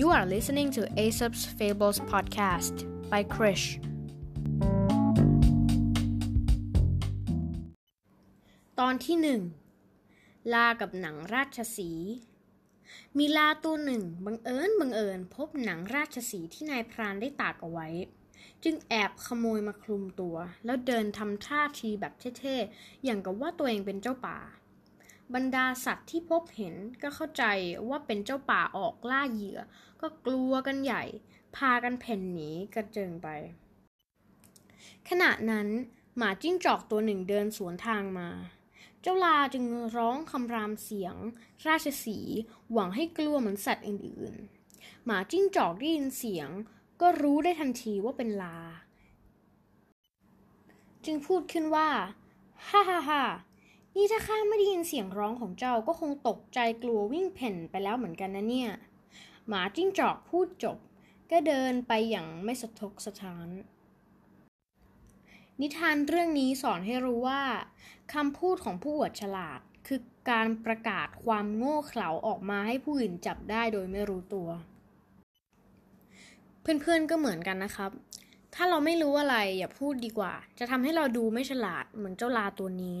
You are listening to Aesop's Fables podcast by Krish ตอนที่หนึ่งลากับหนังราชสี มีลาตัวหนึ่งบังเอิญบังเอิญพบหนังราชสีที่นายพรานได้ตากเอาไว้ จึงแอบขโมยมาคลุมตัว แล้วเดินทำท่าทีแบบเท่ๆ อย่างกับว่าตัวเองเป็นเจ้าป่า บรรดาสัตว์ที่พบเห็นก็เข้าใจว่าเป็นเจ้าป่าออกล่าเหยื่อ ก็กลัวกันใหญ่ พากันเพ่นหนีกระเจิงไป ขณะนั้นหมาจิ้งจอกตัวหนึ่งเดินสวนทางมา เจ้าลาจึงร้องคำรามเสียง ราชสีห์หวังให้กลัวเหมือนสัตว์อื่นๆ หมาจิ้งจอกได้ยินเสียง ก็รู้ได้ทันทีว่าเป็นลา จึงพูดขึ้นว่า ฮ่าฮ่าฮ่า นี่ถ้าข้าไม่ได้ยินเสียงร้องของเจ้าก็คงตกใจกลัววิ่งเพ่นไปแล้วเหมือนกันนะเนี่ย หมาจิ้งจอกพูดจบ ก็เดินไปอย่างไม่สะทกสะท้าน นิทานเรื่องนี้สอนให้รู้ว่าคำพูดของผู้อวดฉลาดคือการประกาศความโง่เขลาออกมาให้ผู้อื่นจับได้โดยไม่รู้ตัว เพื่อนๆก็เหมือนกันนะครับ ถ้าเราไม่รู้อะไรอย่าพูดดีกว่า จะทำให้เราดูไม่ฉลาดเหมือนเจ้าลาตัวนี้